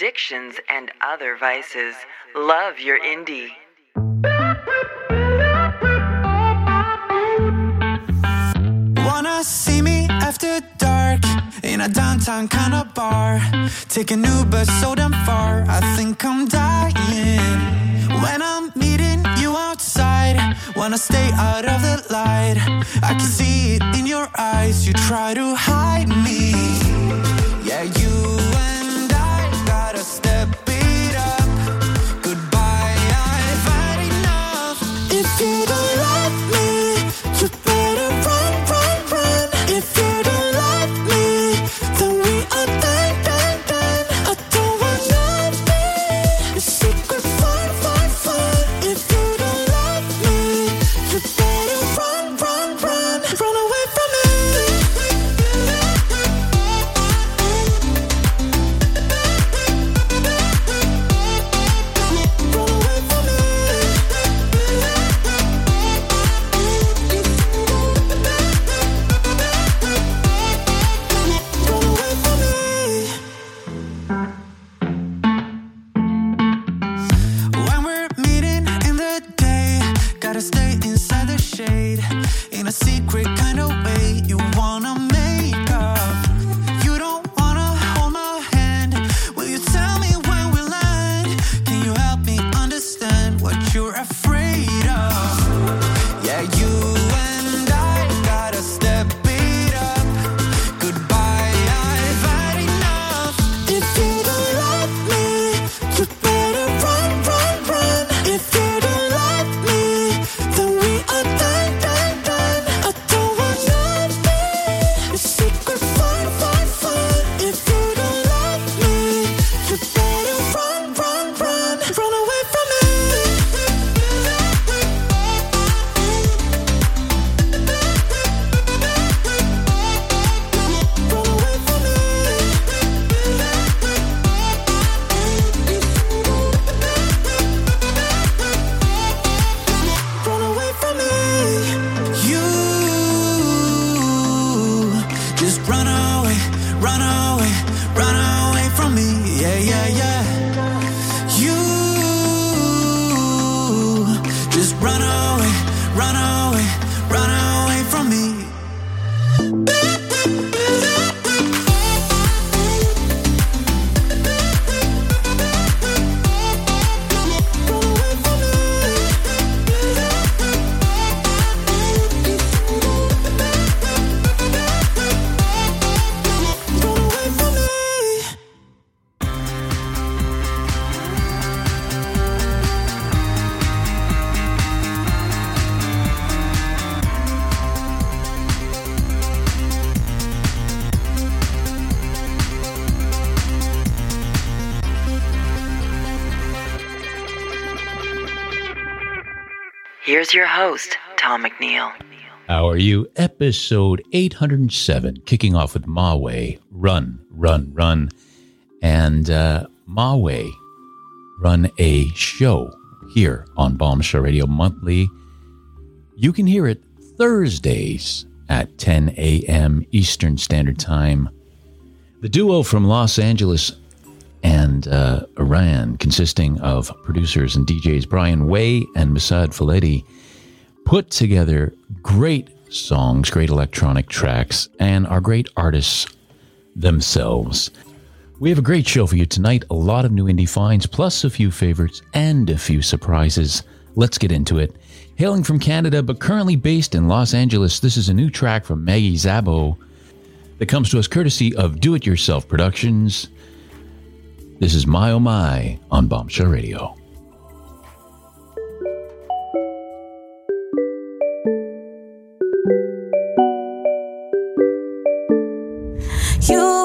addictions, and other vices. Love your indie. Wanna see me after dark in a downtown kind of bar? Take an Uber so damn far, I think I'm dying. When I'm meeting you outside, wanna stay out of the light. I can see it in your eyes, you try to hide me. Yeah, you If How are you? Episode 807, kicking off with Mawe, Run, Run, Run. And uh, Mawe run a show here on Bombshell Radio monthly. You can hear it Thursdays at 10 a.m. Eastern Standard Time. The duo from Los Angeles and uh, Iran, consisting of producers and DJs Brian Way and Masad Faletti, put together great songs, great electronic tracks, and are great artists themselves. We have a great show for you tonight. A lot of new indie finds, plus a few favorites and a few surprises. Let's get into it. Hailing from Canada, but currently based in Los Angeles, this is a new track from Maggie Zabo that comes to us courtesy of Do It Yourself Productions. This is My Oh My on Bombshell Radio. You,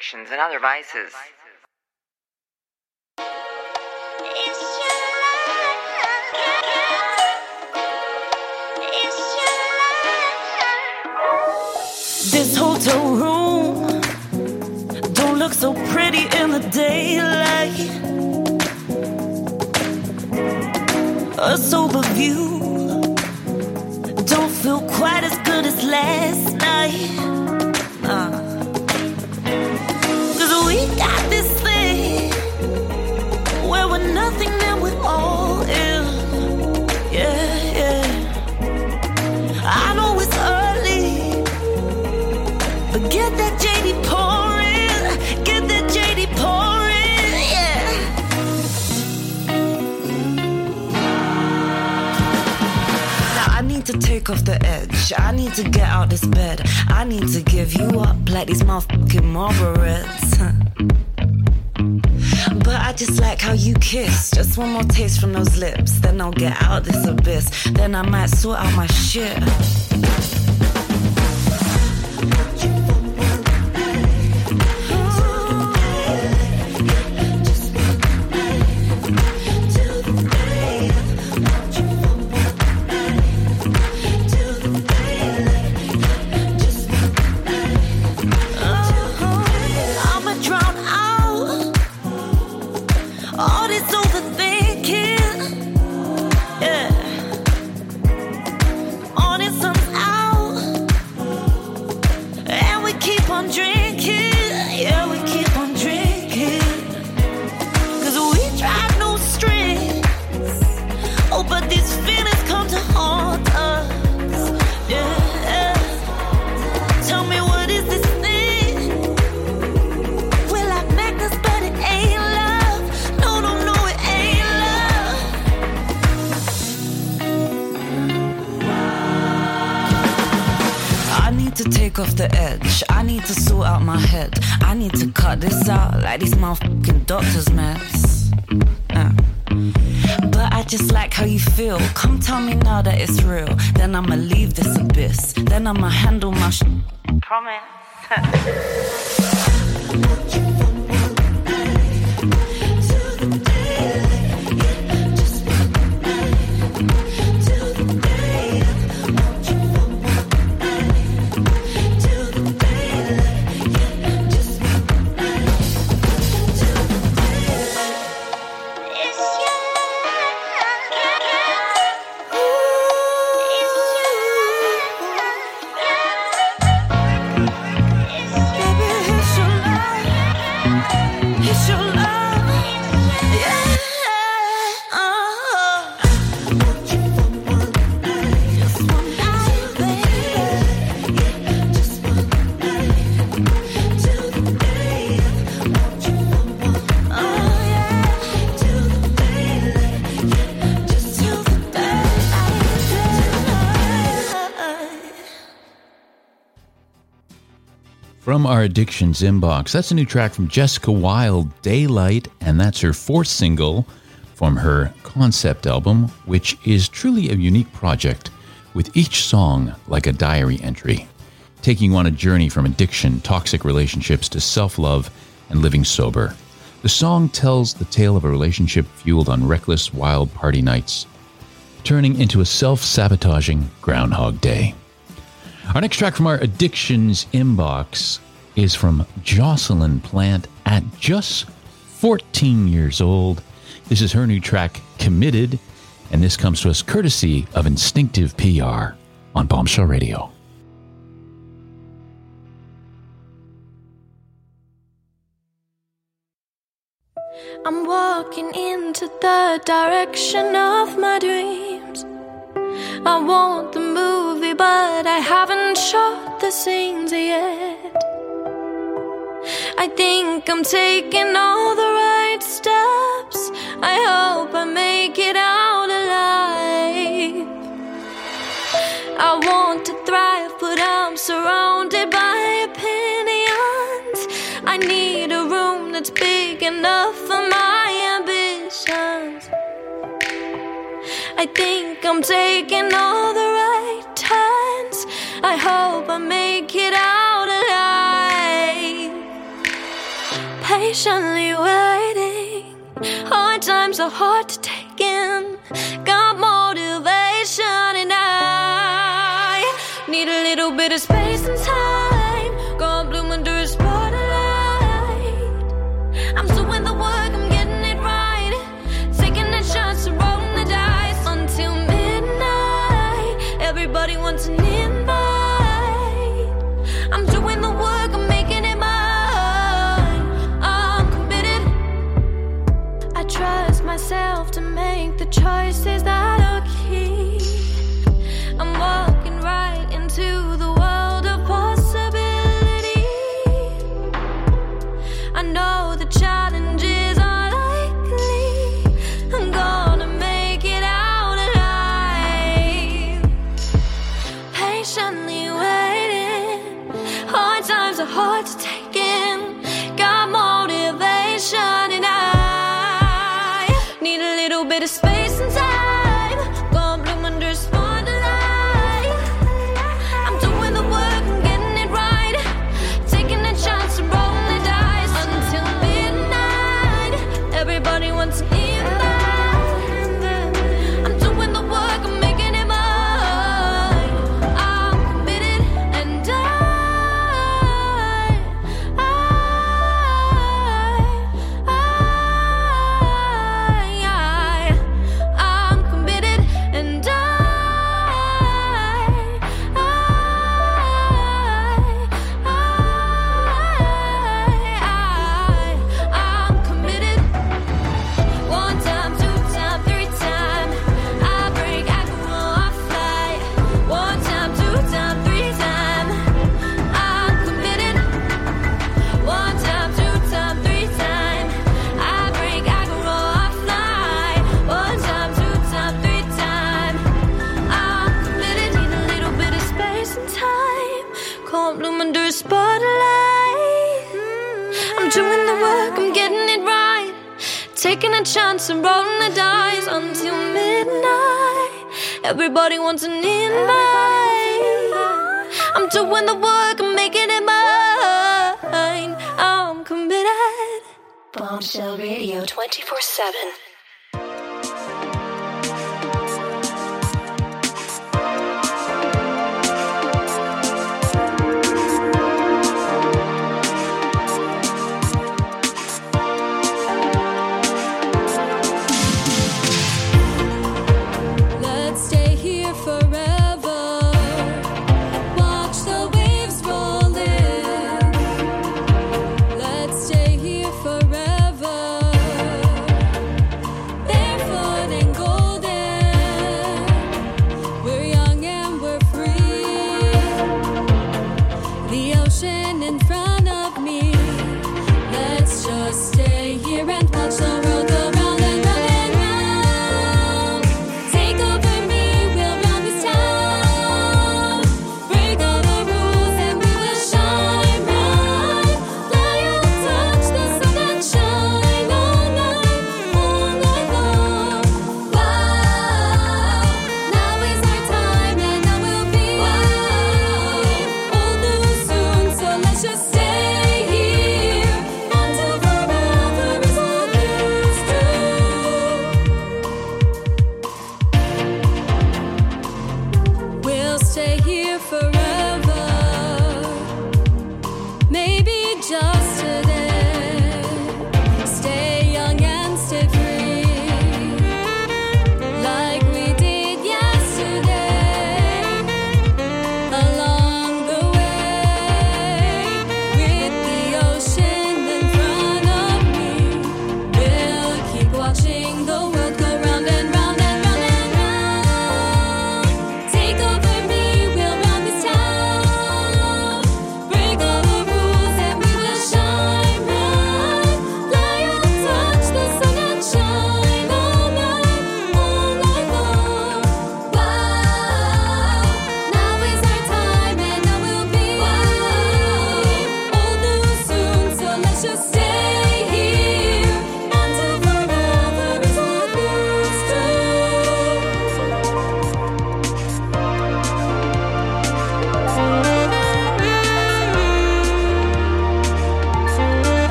addictions, and other vices. This hotel room kick off the edge. I need to get out this bed. I need to give you up like these motherfucking Marlboros. but I just like how you kiss. Just one more taste from those lips. Then I'll get out this abyss. Then I might sort out my shit. From Our Addictions Inbox. That's a new track from Jessica Wilde, Daylight, and that's her fourth single from her concept album, which is truly a unique project, with each song like a diary entry, taking you on a journey from addiction, toxic relationships to self love and living sober. The song tells the tale of a relationship fueled on reckless, wild party nights, turning into a self sabotaging Groundhog Day. Our next track from our addictions inbox is from Jocelyn Plant at just 14 years old. This is her new track, Committed, and this comes to us courtesy of Instinctive PR on Bombshell Radio. I'm walking into the direction of my dreams. I want the movie, but I haven't shot the scenes yet. I think I'm taking all the right steps. I hope I make it out alive. I want to thrive, but I'm surrounded by opinions. I need a room that's big enough for my ambitions. I think I'm taking all the right turns. I hope I make it out Patiently waiting. Hard times are hard to take in. Got motivation, and I need a little bit of space and time. Gone bloom under a spotlight. I'm doing the work, I'm getting it right. Taking the and rolling the dice until midnight. Everybody wants an invite. I'm doing Everybody wants an invite. I'm doing the work, I'm making it mine. I'm committed. Bombshell Radio 24 7.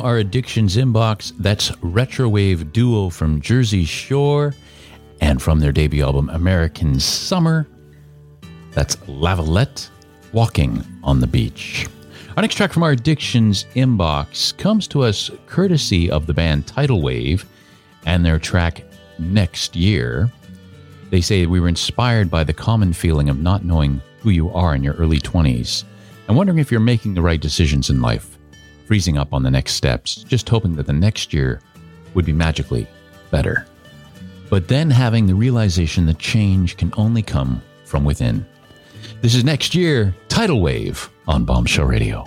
Our addictions inbox, that's Retrowave Duo from Jersey Shore. And from their debut album, American Summer, that's Lavalette Walking on the Beach. Our next track from our addictions inbox comes to us courtesy of the band Tidal Wave and their track Next Year. They say we were inspired by the common feeling of not knowing who you are in your early 20s and wondering if you're making the right decisions in life, freezing up on the next steps, just hoping that the next year would be magically better. But then having the realization that change can only come from within. This is next year, Tidal Wave on Bombshell Radio.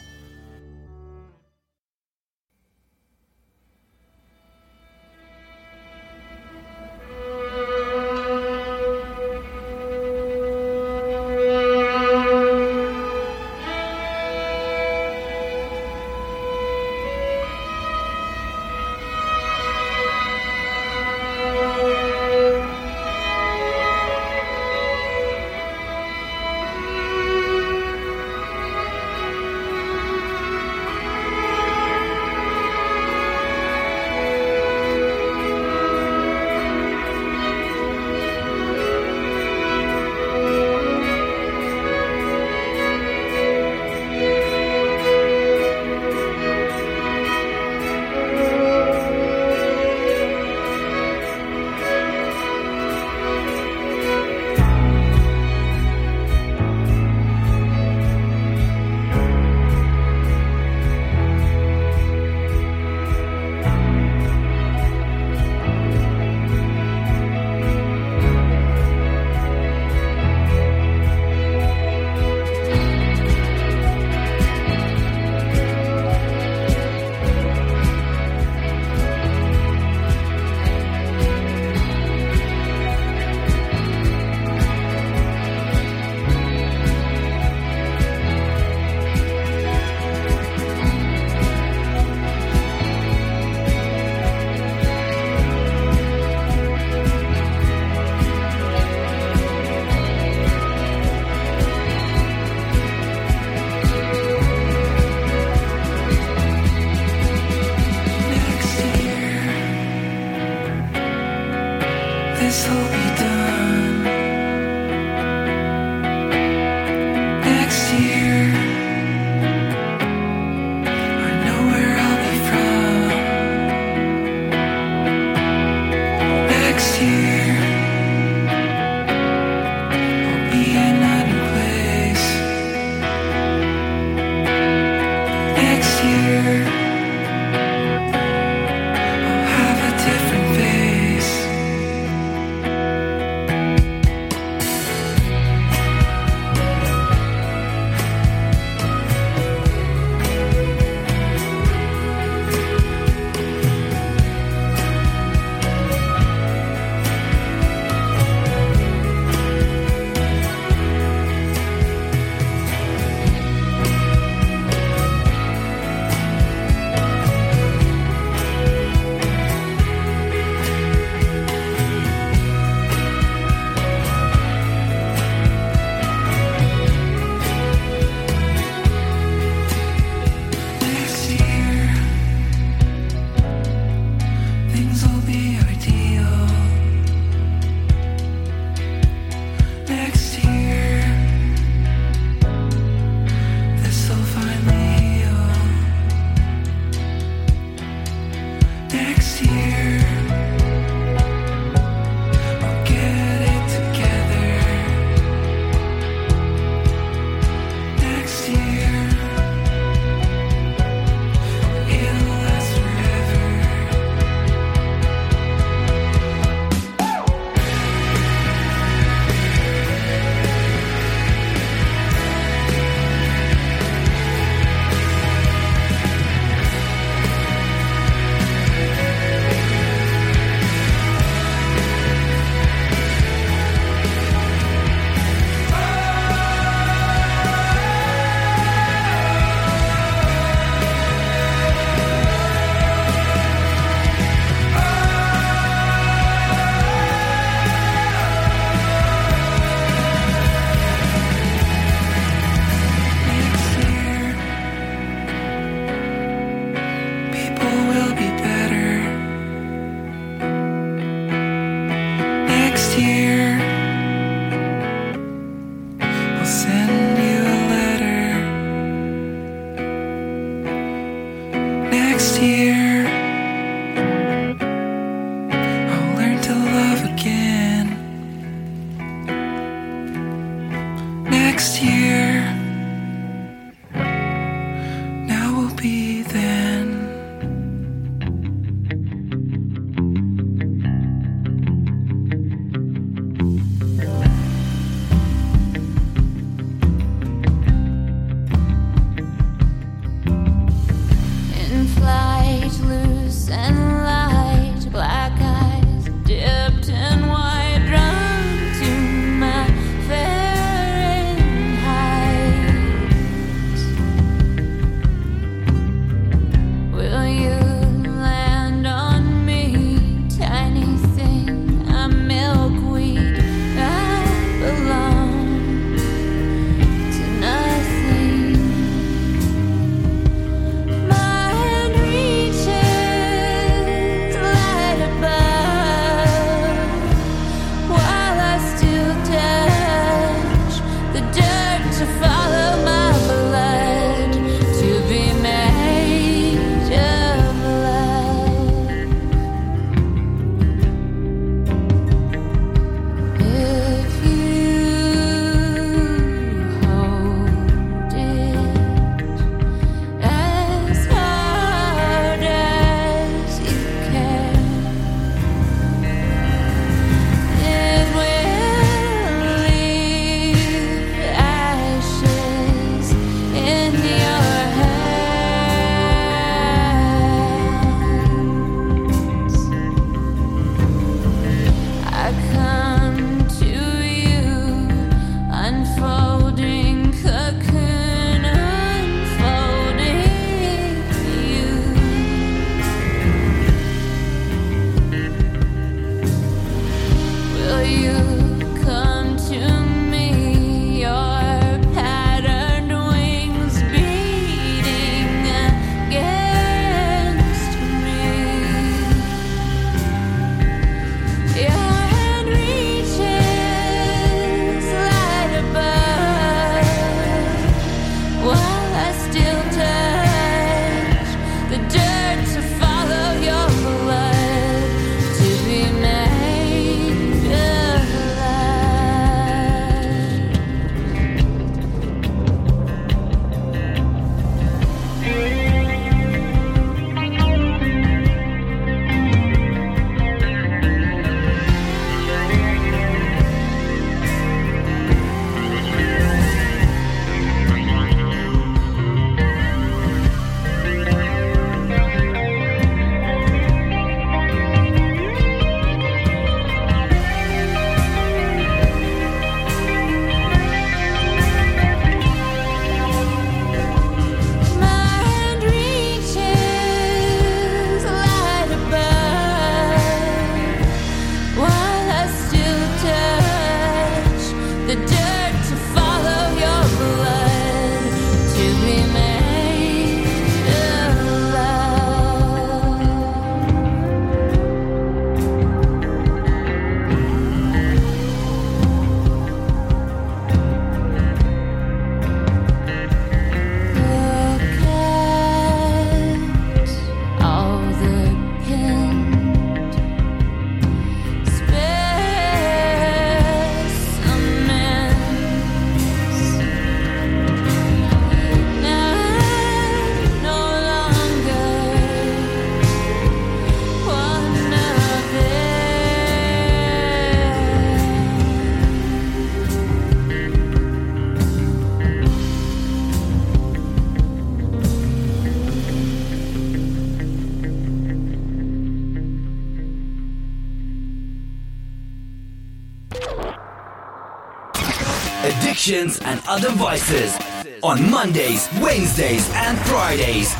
and other voices on Mondays, Wednesdays, and Fridays.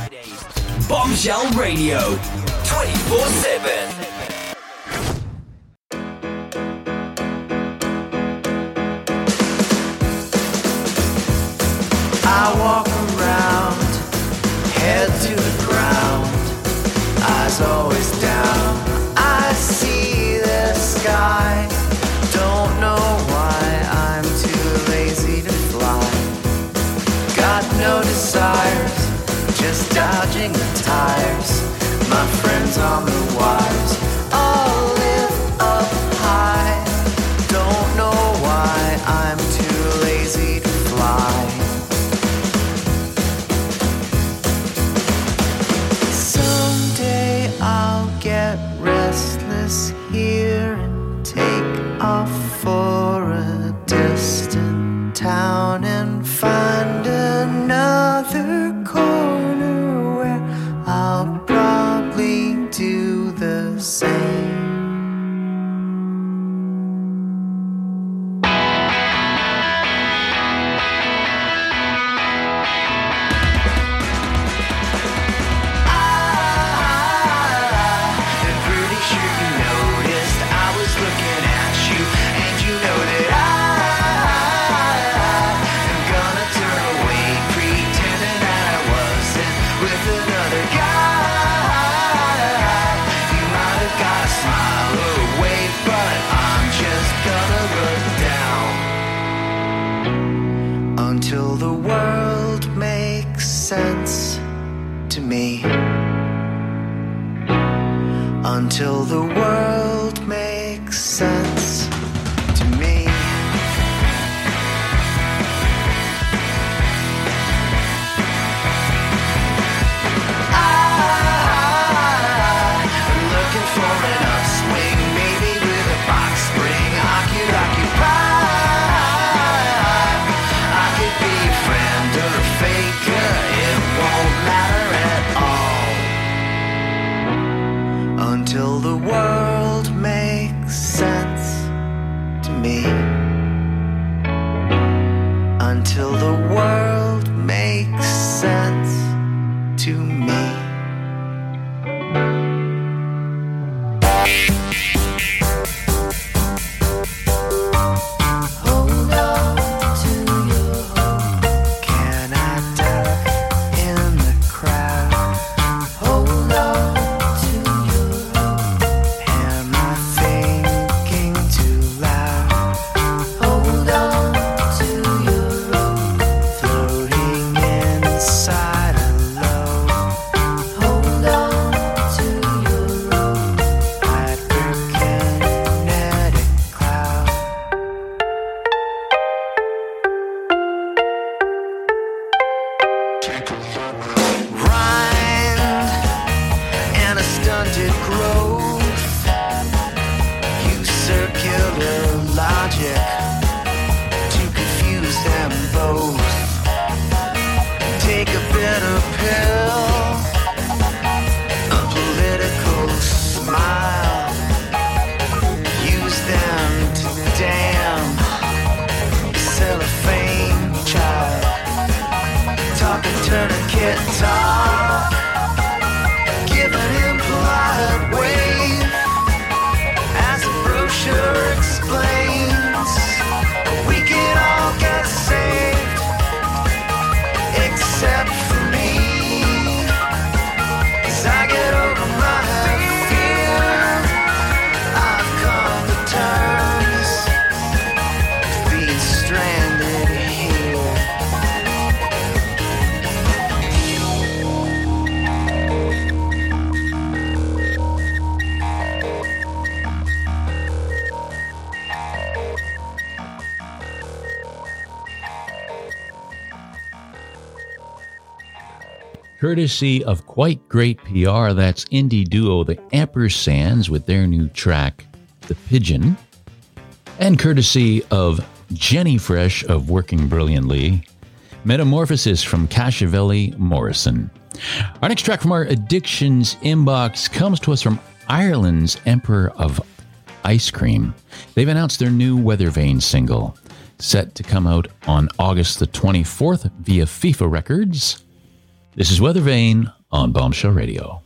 Bombshell Radio 24 7. sing. until the world makes sense to me. courtesy of quite great PR. That's indie duo The Ampersands with their new track, The Pigeon. And courtesy of Jenny Fresh of Working Brilliantly, Metamorphosis from Cachiavelli Morrison. Our next track from our addictions inbox comes to us from Ireland's Emperor of Ice Cream. They've announced their new Weather Vane single, set to come out on August the 24th via FIFA Records. This is Weather Vane on Bombshell Radio.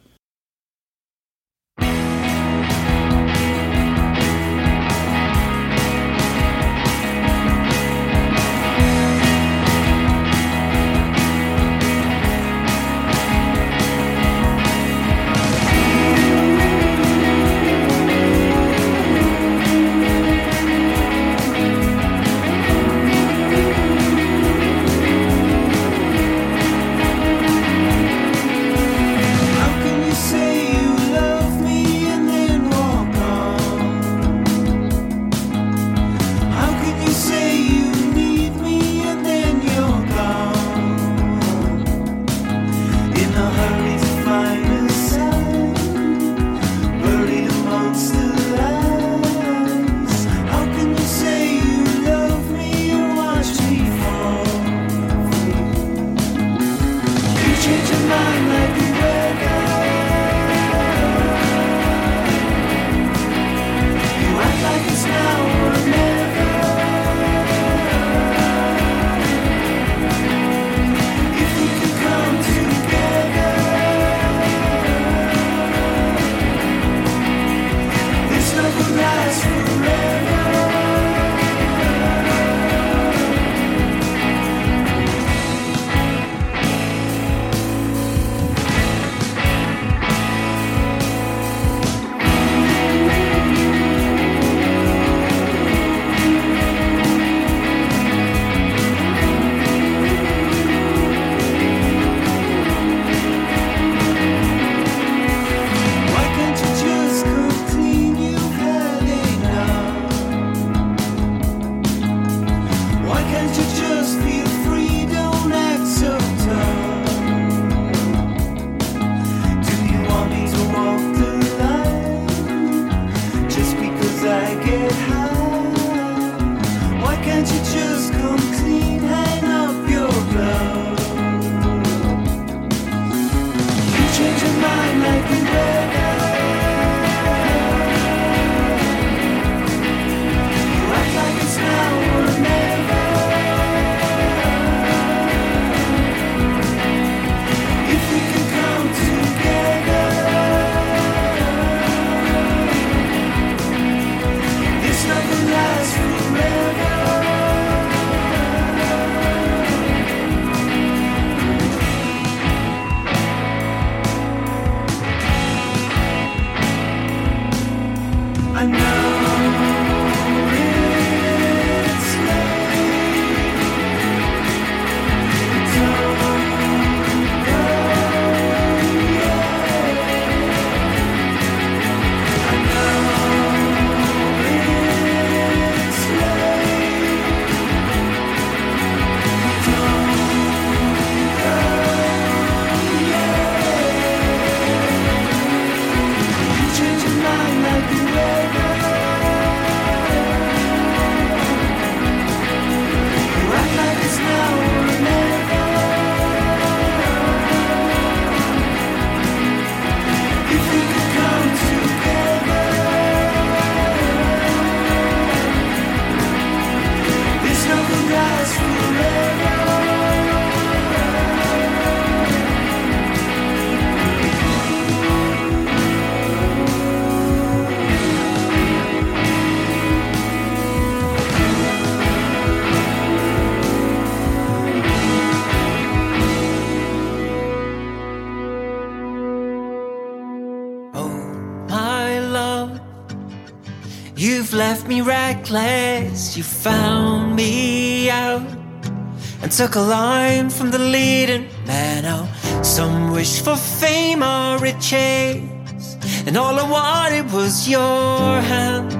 took a line from the leading man Oh, Some wish for fame or riches, and all I wanted was your hand.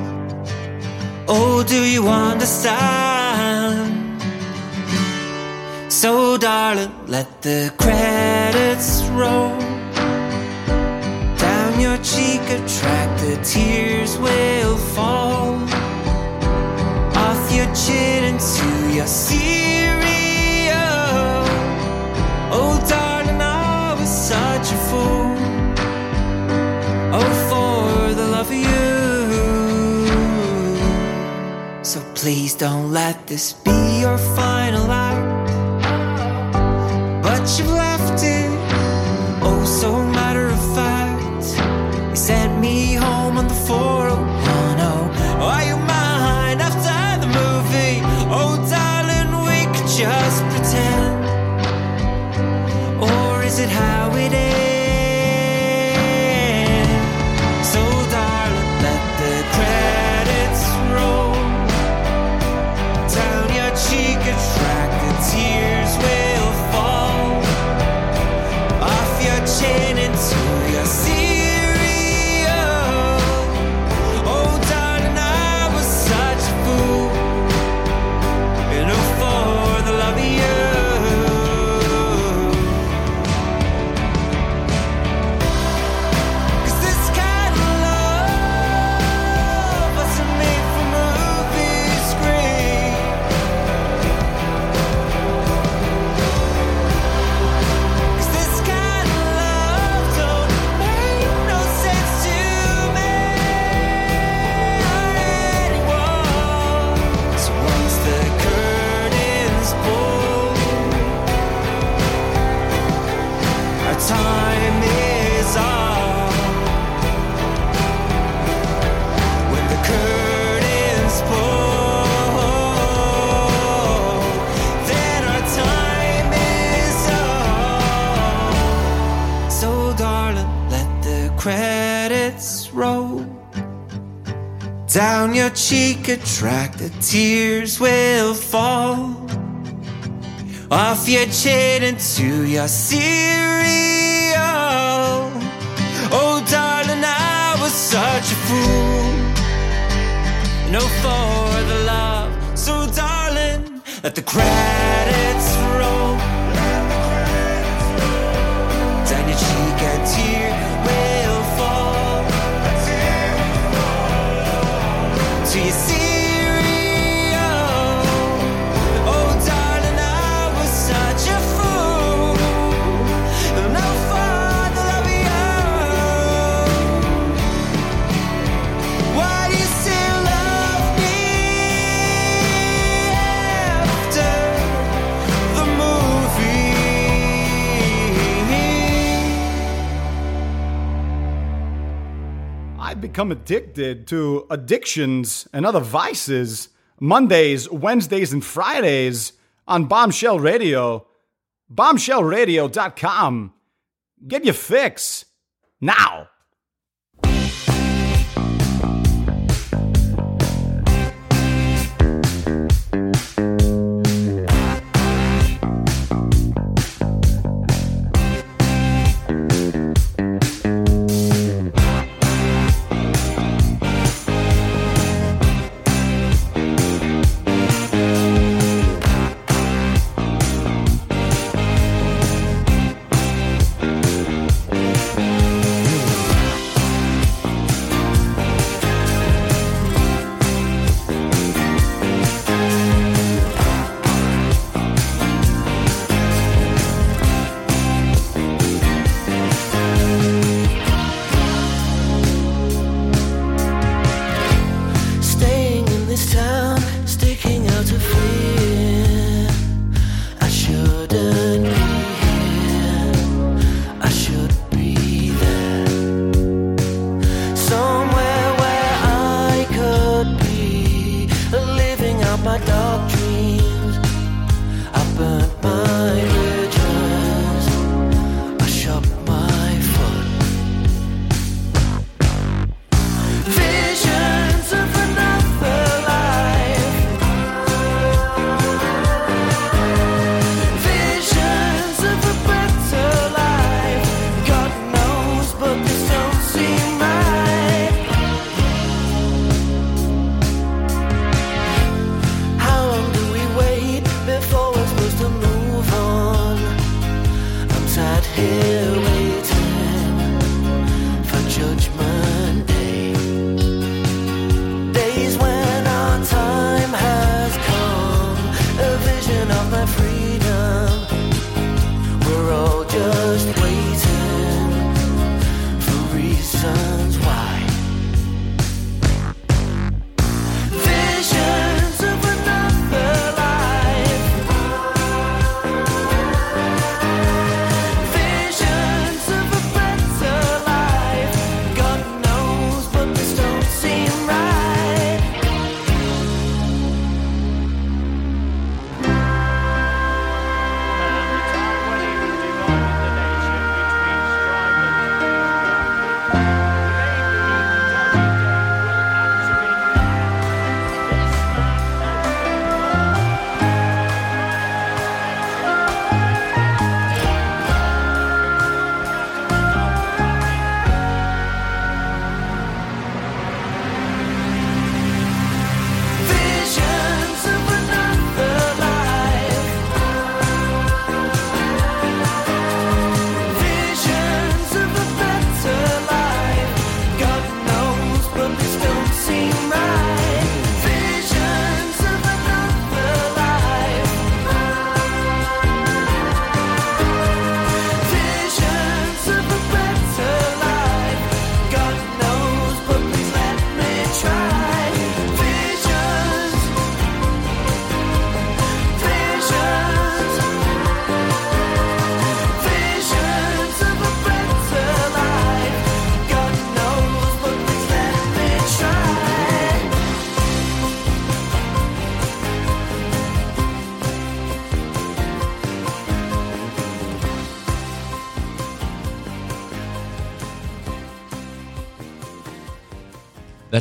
Oh, do you understand? So, darling, let the crash. So please don't let this be your final act. But you've left it oh so much. She could track the tears will fall off your chin into your cereal. Oh, darling, I was such a fool. No, for the love. So, darling, let the crash. Become addicted to addictions and other vices Mondays, Wednesdays, and Fridays on Bombshell Radio. Bombshellradio.com. Get your fix now.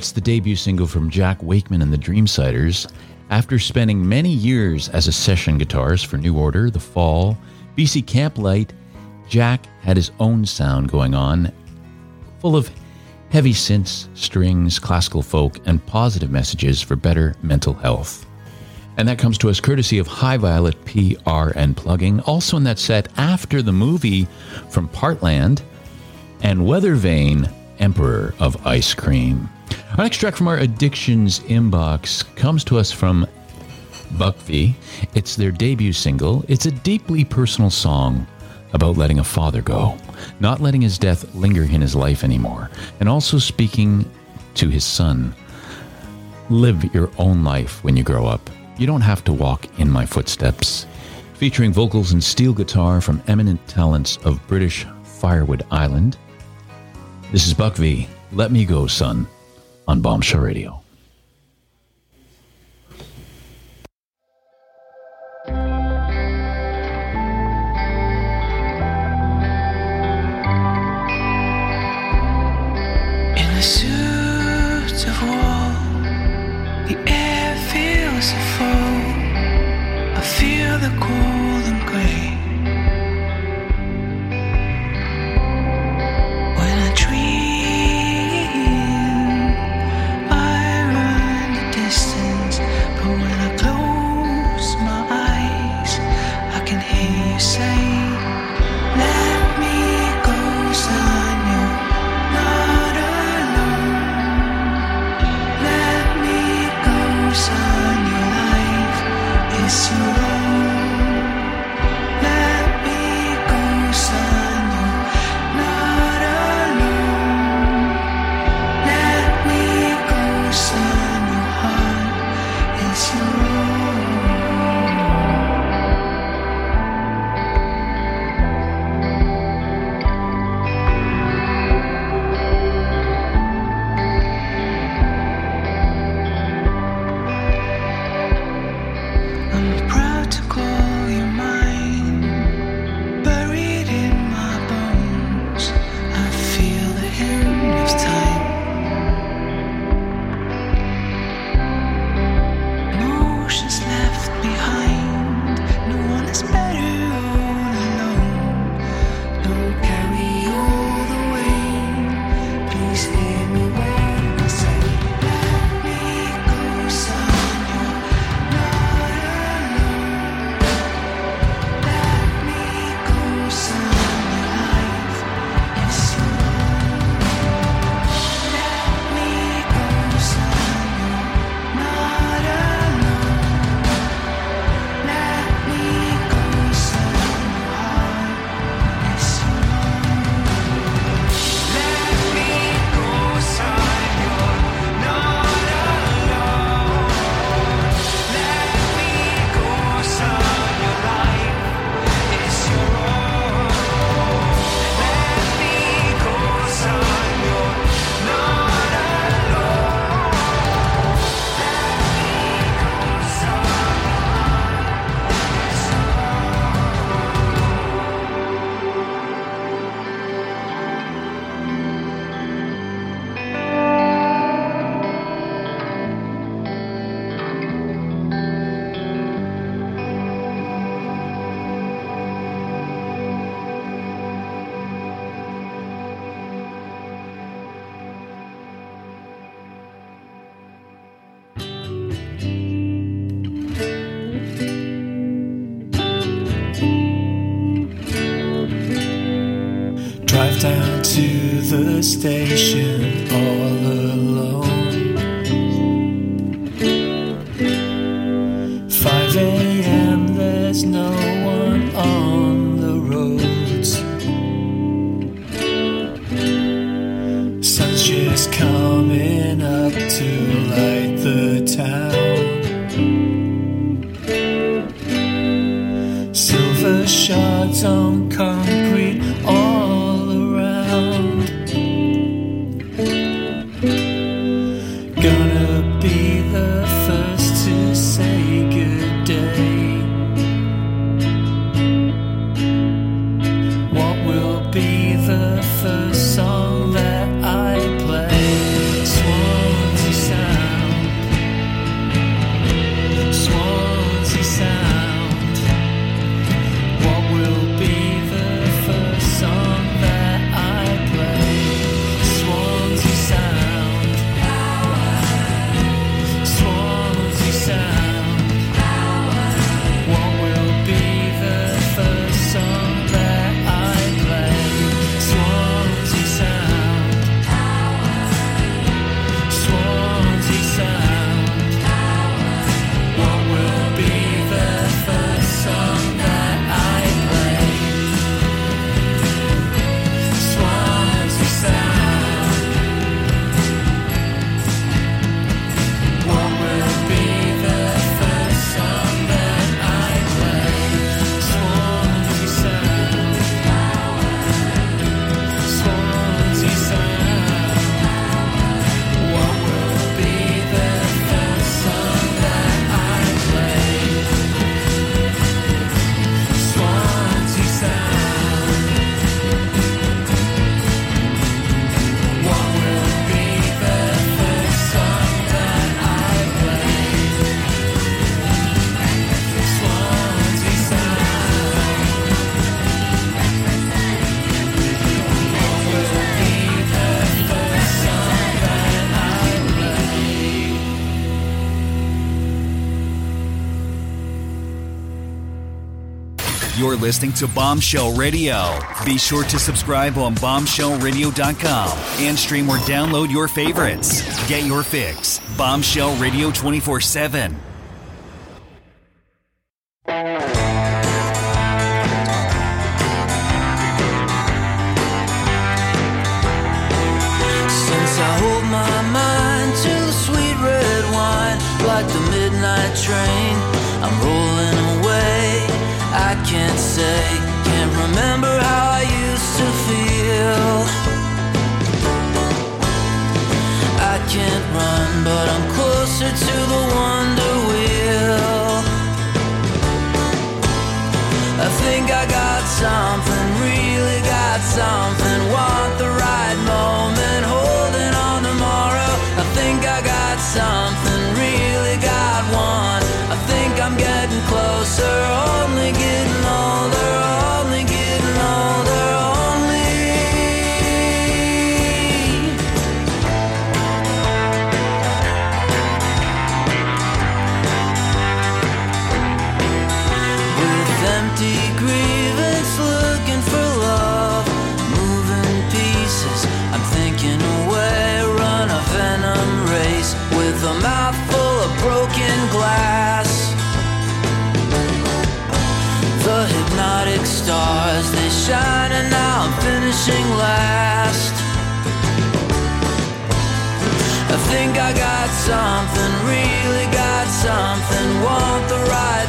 That's the debut single from Jack Wakeman and the Dreamsiders. After spending many years as a session guitarist for New Order, The Fall, BC Camplight, Jack had his own sound going on, full of heavy synths, strings, classical folk, and positive messages for better mental health. And that comes to us courtesy of High Violet PR and Plugging, also in that set after the movie from Partland and Weather Vane, Emperor of Ice Cream. An extract from our addictions inbox comes to us from Buck V. It's their debut single. It's a deeply personal song about letting a father go, not letting his death linger in his life anymore, and also speaking to his son. Live your own life when you grow up. You don't have to walk in my footsteps. Featuring vocals and steel guitar from eminent talents of British Firewood Island. This is Buck V. Let me go, son on Bombshell Radio. listening to Bombshell Radio. Be sure to subscribe on bombshellradio.com and stream or download your favorites. Get your fix. Bombshell Radio 24 7. finishing last. I think I got something, really got something, want the right.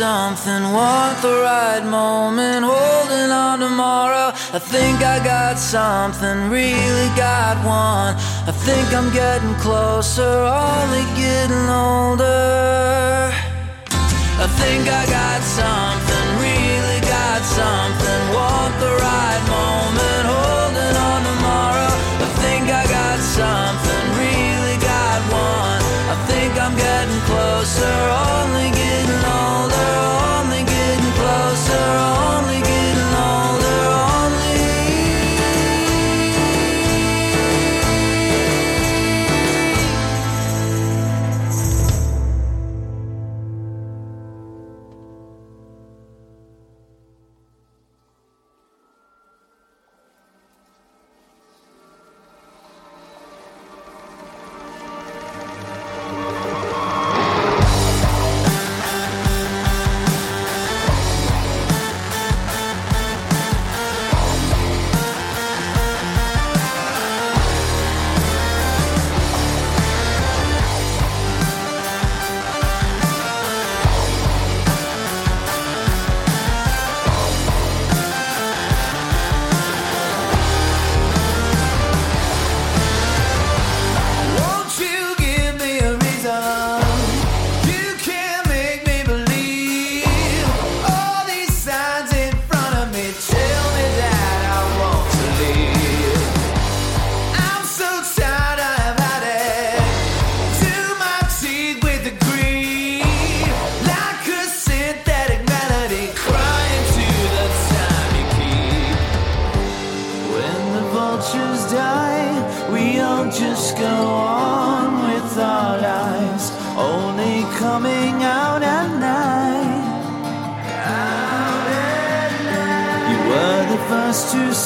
something, want the right moment, holding on tomorrow. I think I got something, really got one. I think I'm getting closer, only getting older. I think I got something, really got something, want the right moment, holding on tomorrow. I think I got something, really got one. I think I'm getting closer, only getting older are only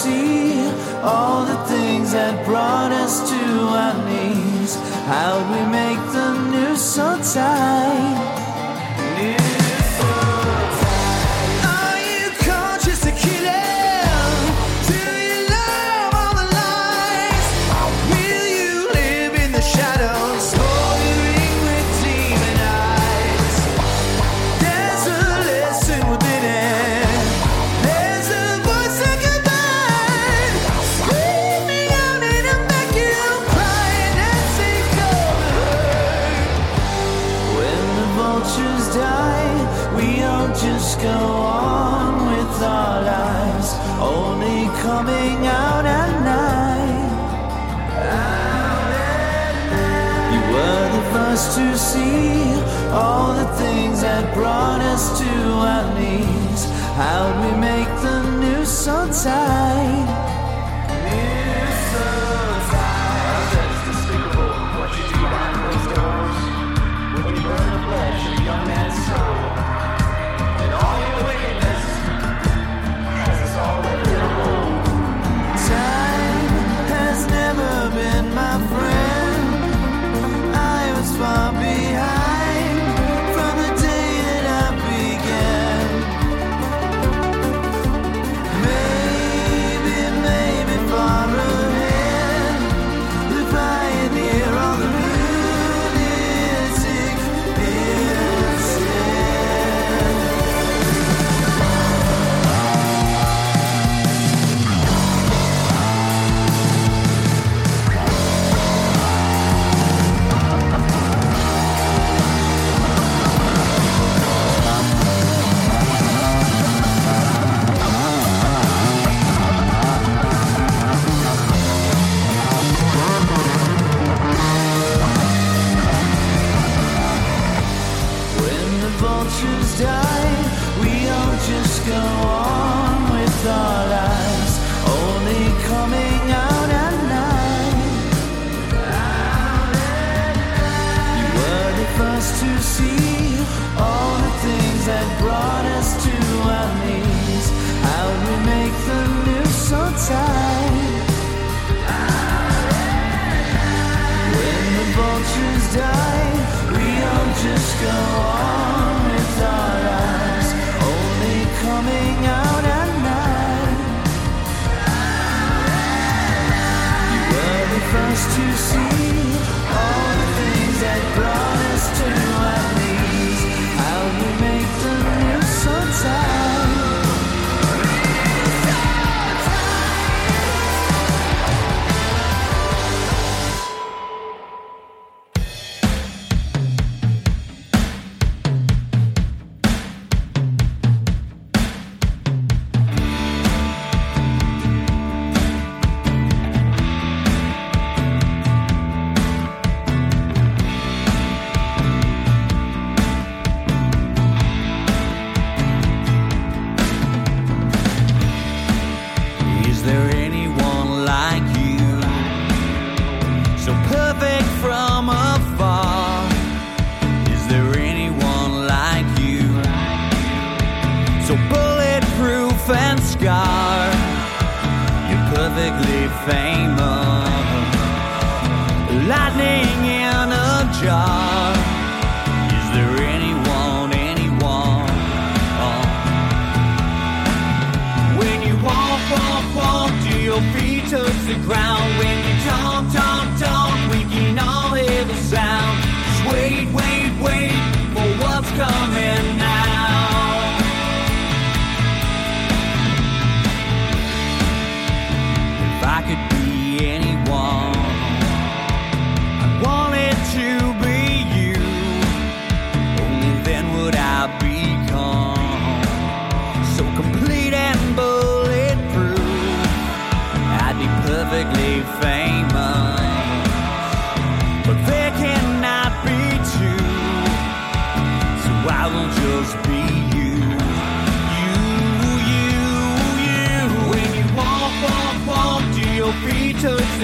see all the things that brought us to our knees. How'd we make the news so tight?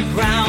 The ground.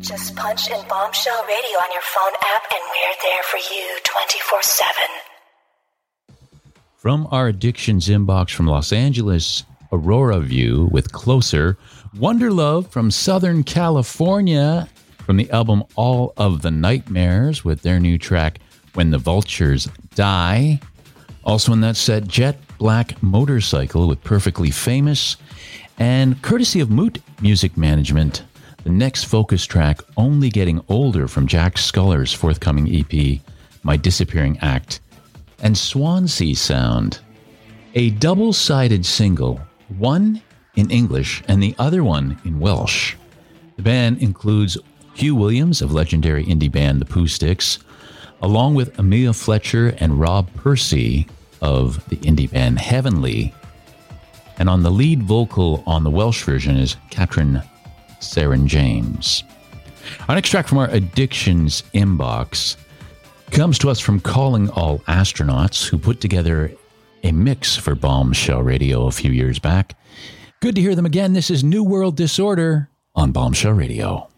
Just punch in Bombshell Radio on your phone app and we're there for you 24 7. From our addictions inbox from Los Angeles, Aurora View with Closer. Wonder Love from Southern California from the album All of the Nightmares with their new track When the Vultures Die. Also in that set, Jet Black Motorcycle with Perfectly Famous. And courtesy of Moot Music Management, the next focus track, Only Getting Older from Jack Sculler's forthcoming EP, My Disappearing Act. And Swansea Sound, a double sided single, one in English and the other one in Welsh. The band includes Hue Williams of legendary indie band The Pooh Sticks, along with Amelia Fletcher and Rob Pursey of the indie band Heavenly. And on the lead vocal on the Welsh version is Katrin Saren James. Our next track from our Addictions inbox comes to us from Calling All Astronauts, who put together a mix for Bombshell Radio a few years back. Good to hear them again. This is New World Disorder on Bombshell Radio.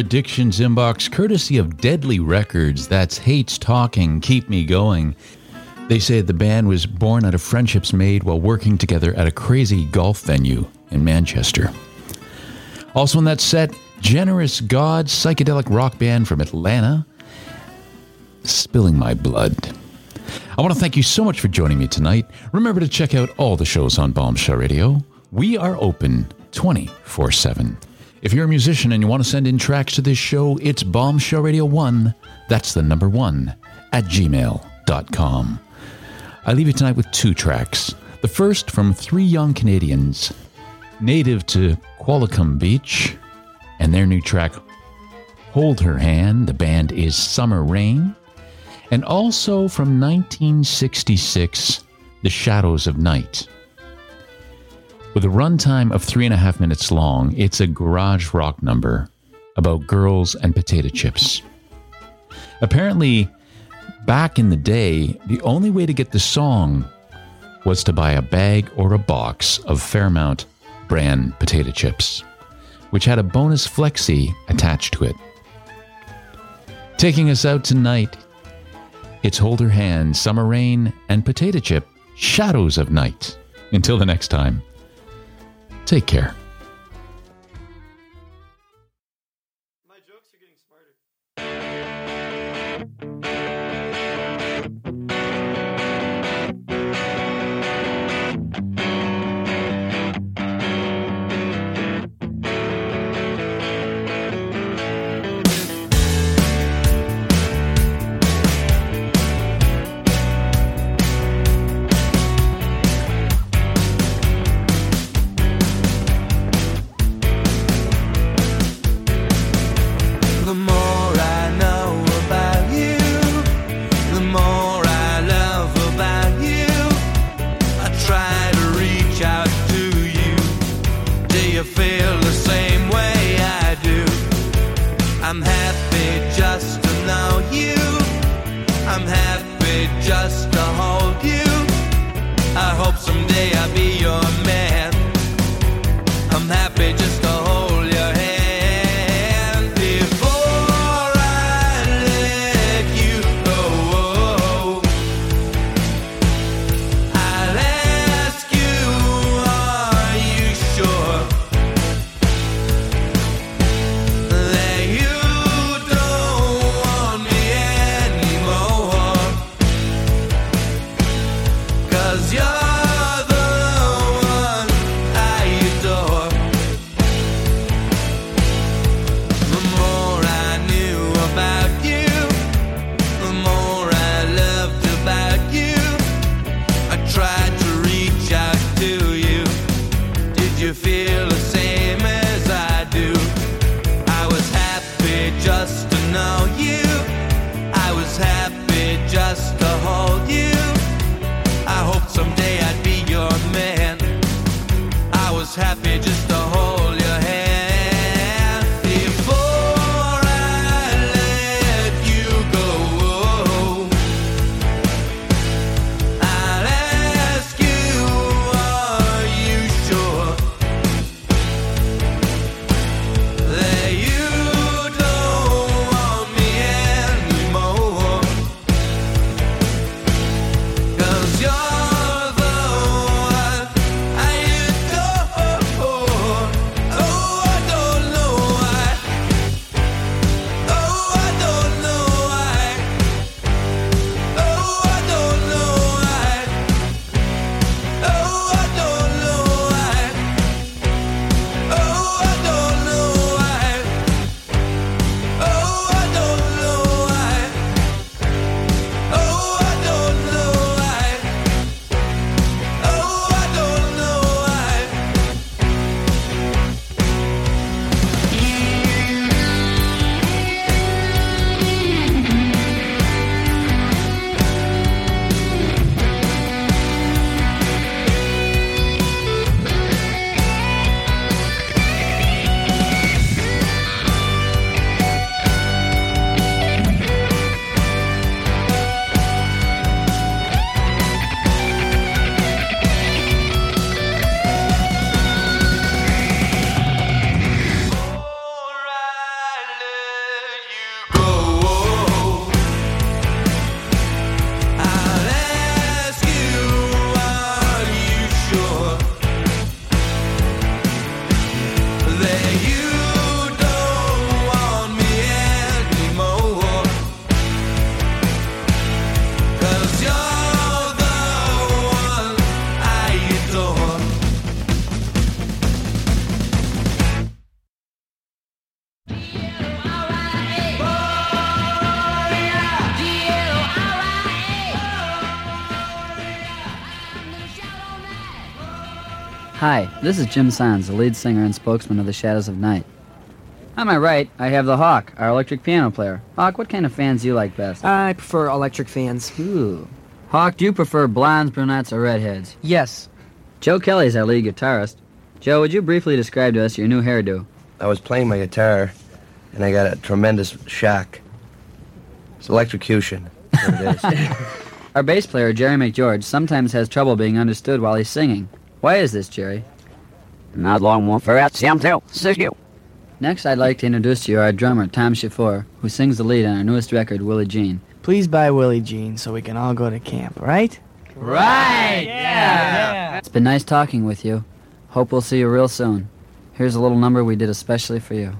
Addictions inbox, courtesy of Deadly Records, that's Hates Talking, Keep Me Going. They say the band was born out of friendships made while working together at a crazy golf venue in Manchester. Also in that set, Generous God, psychedelic rock band from Atlanta, Spilling My Blood. I want to thank you so much for joining me tonight. Remember to check out all the shows on Bombshell Radio. We are open 24 7. If you're a musician and you want to send in tracks to this show, it's bombshellradio1, that's the number one, at gmail.com. I leave you tonight with two tracks. The first from three young Canadians, native to Qualicum Beach, and their new track, Hold Her Hand. The band is Summer Rain. And also from 1966, The Shadows of Night. With a runtime of three and a half minutes long, it's a garage rock number about girls and potato chips. Apparently, back in the day, the only way to get the song was to buy a bag or a box of Fairmount brand potato chips, which had a bonus flexi attached to it. Taking us out tonight, it's Hold Her Hand, Summer Rain, and Potato Chip, Shadows of Night. Until the next time. Take care. This is Jim Sohns, the lead singer and spokesman of the Shadows of Night. On my right, I have the Hawk, our electric piano player. Hawk, what kind of fans do you like best? I prefer electric fans. Ooh. Hawk, do you prefer blondes, brunettes, or redheads? Yes. Joe Kelley is our lead guitarist. Joe, would you briefly describe to us your new hairdo? I was playing my guitar, and I got a tremendous shock. It's electrocution. That's it is. Our bass player, Jerry McGeorge, sometimes has trouble being understood while he's singing. Why is this, Jerry? Not long one for that, Sam too. See you. Next, I'd like to introduce to you our drummer, Tom Schiffour, who sings the lead on our newest record, Willie Jean. Please buy Willie Jean so we can all go to camp, right? Right! Yeah! It's been nice talking with you. Hope we'll see you real soon. Here's a little number we did especially for you.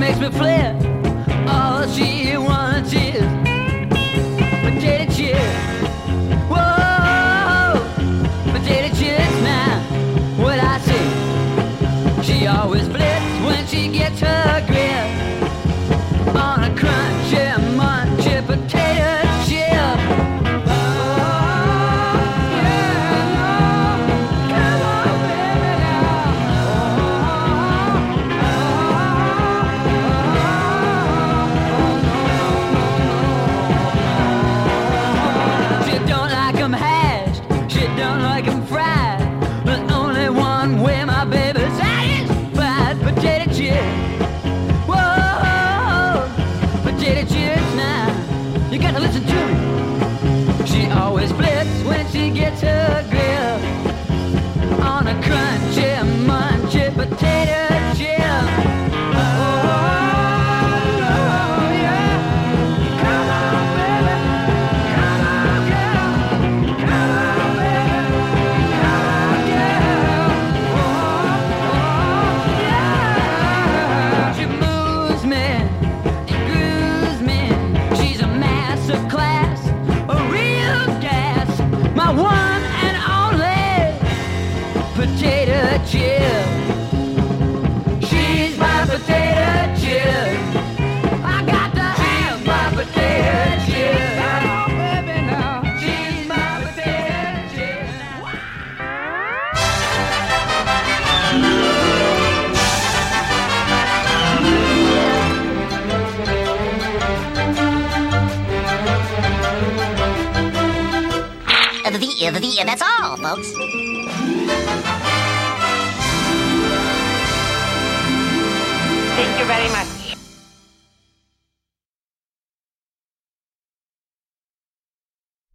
Makes me flip. All she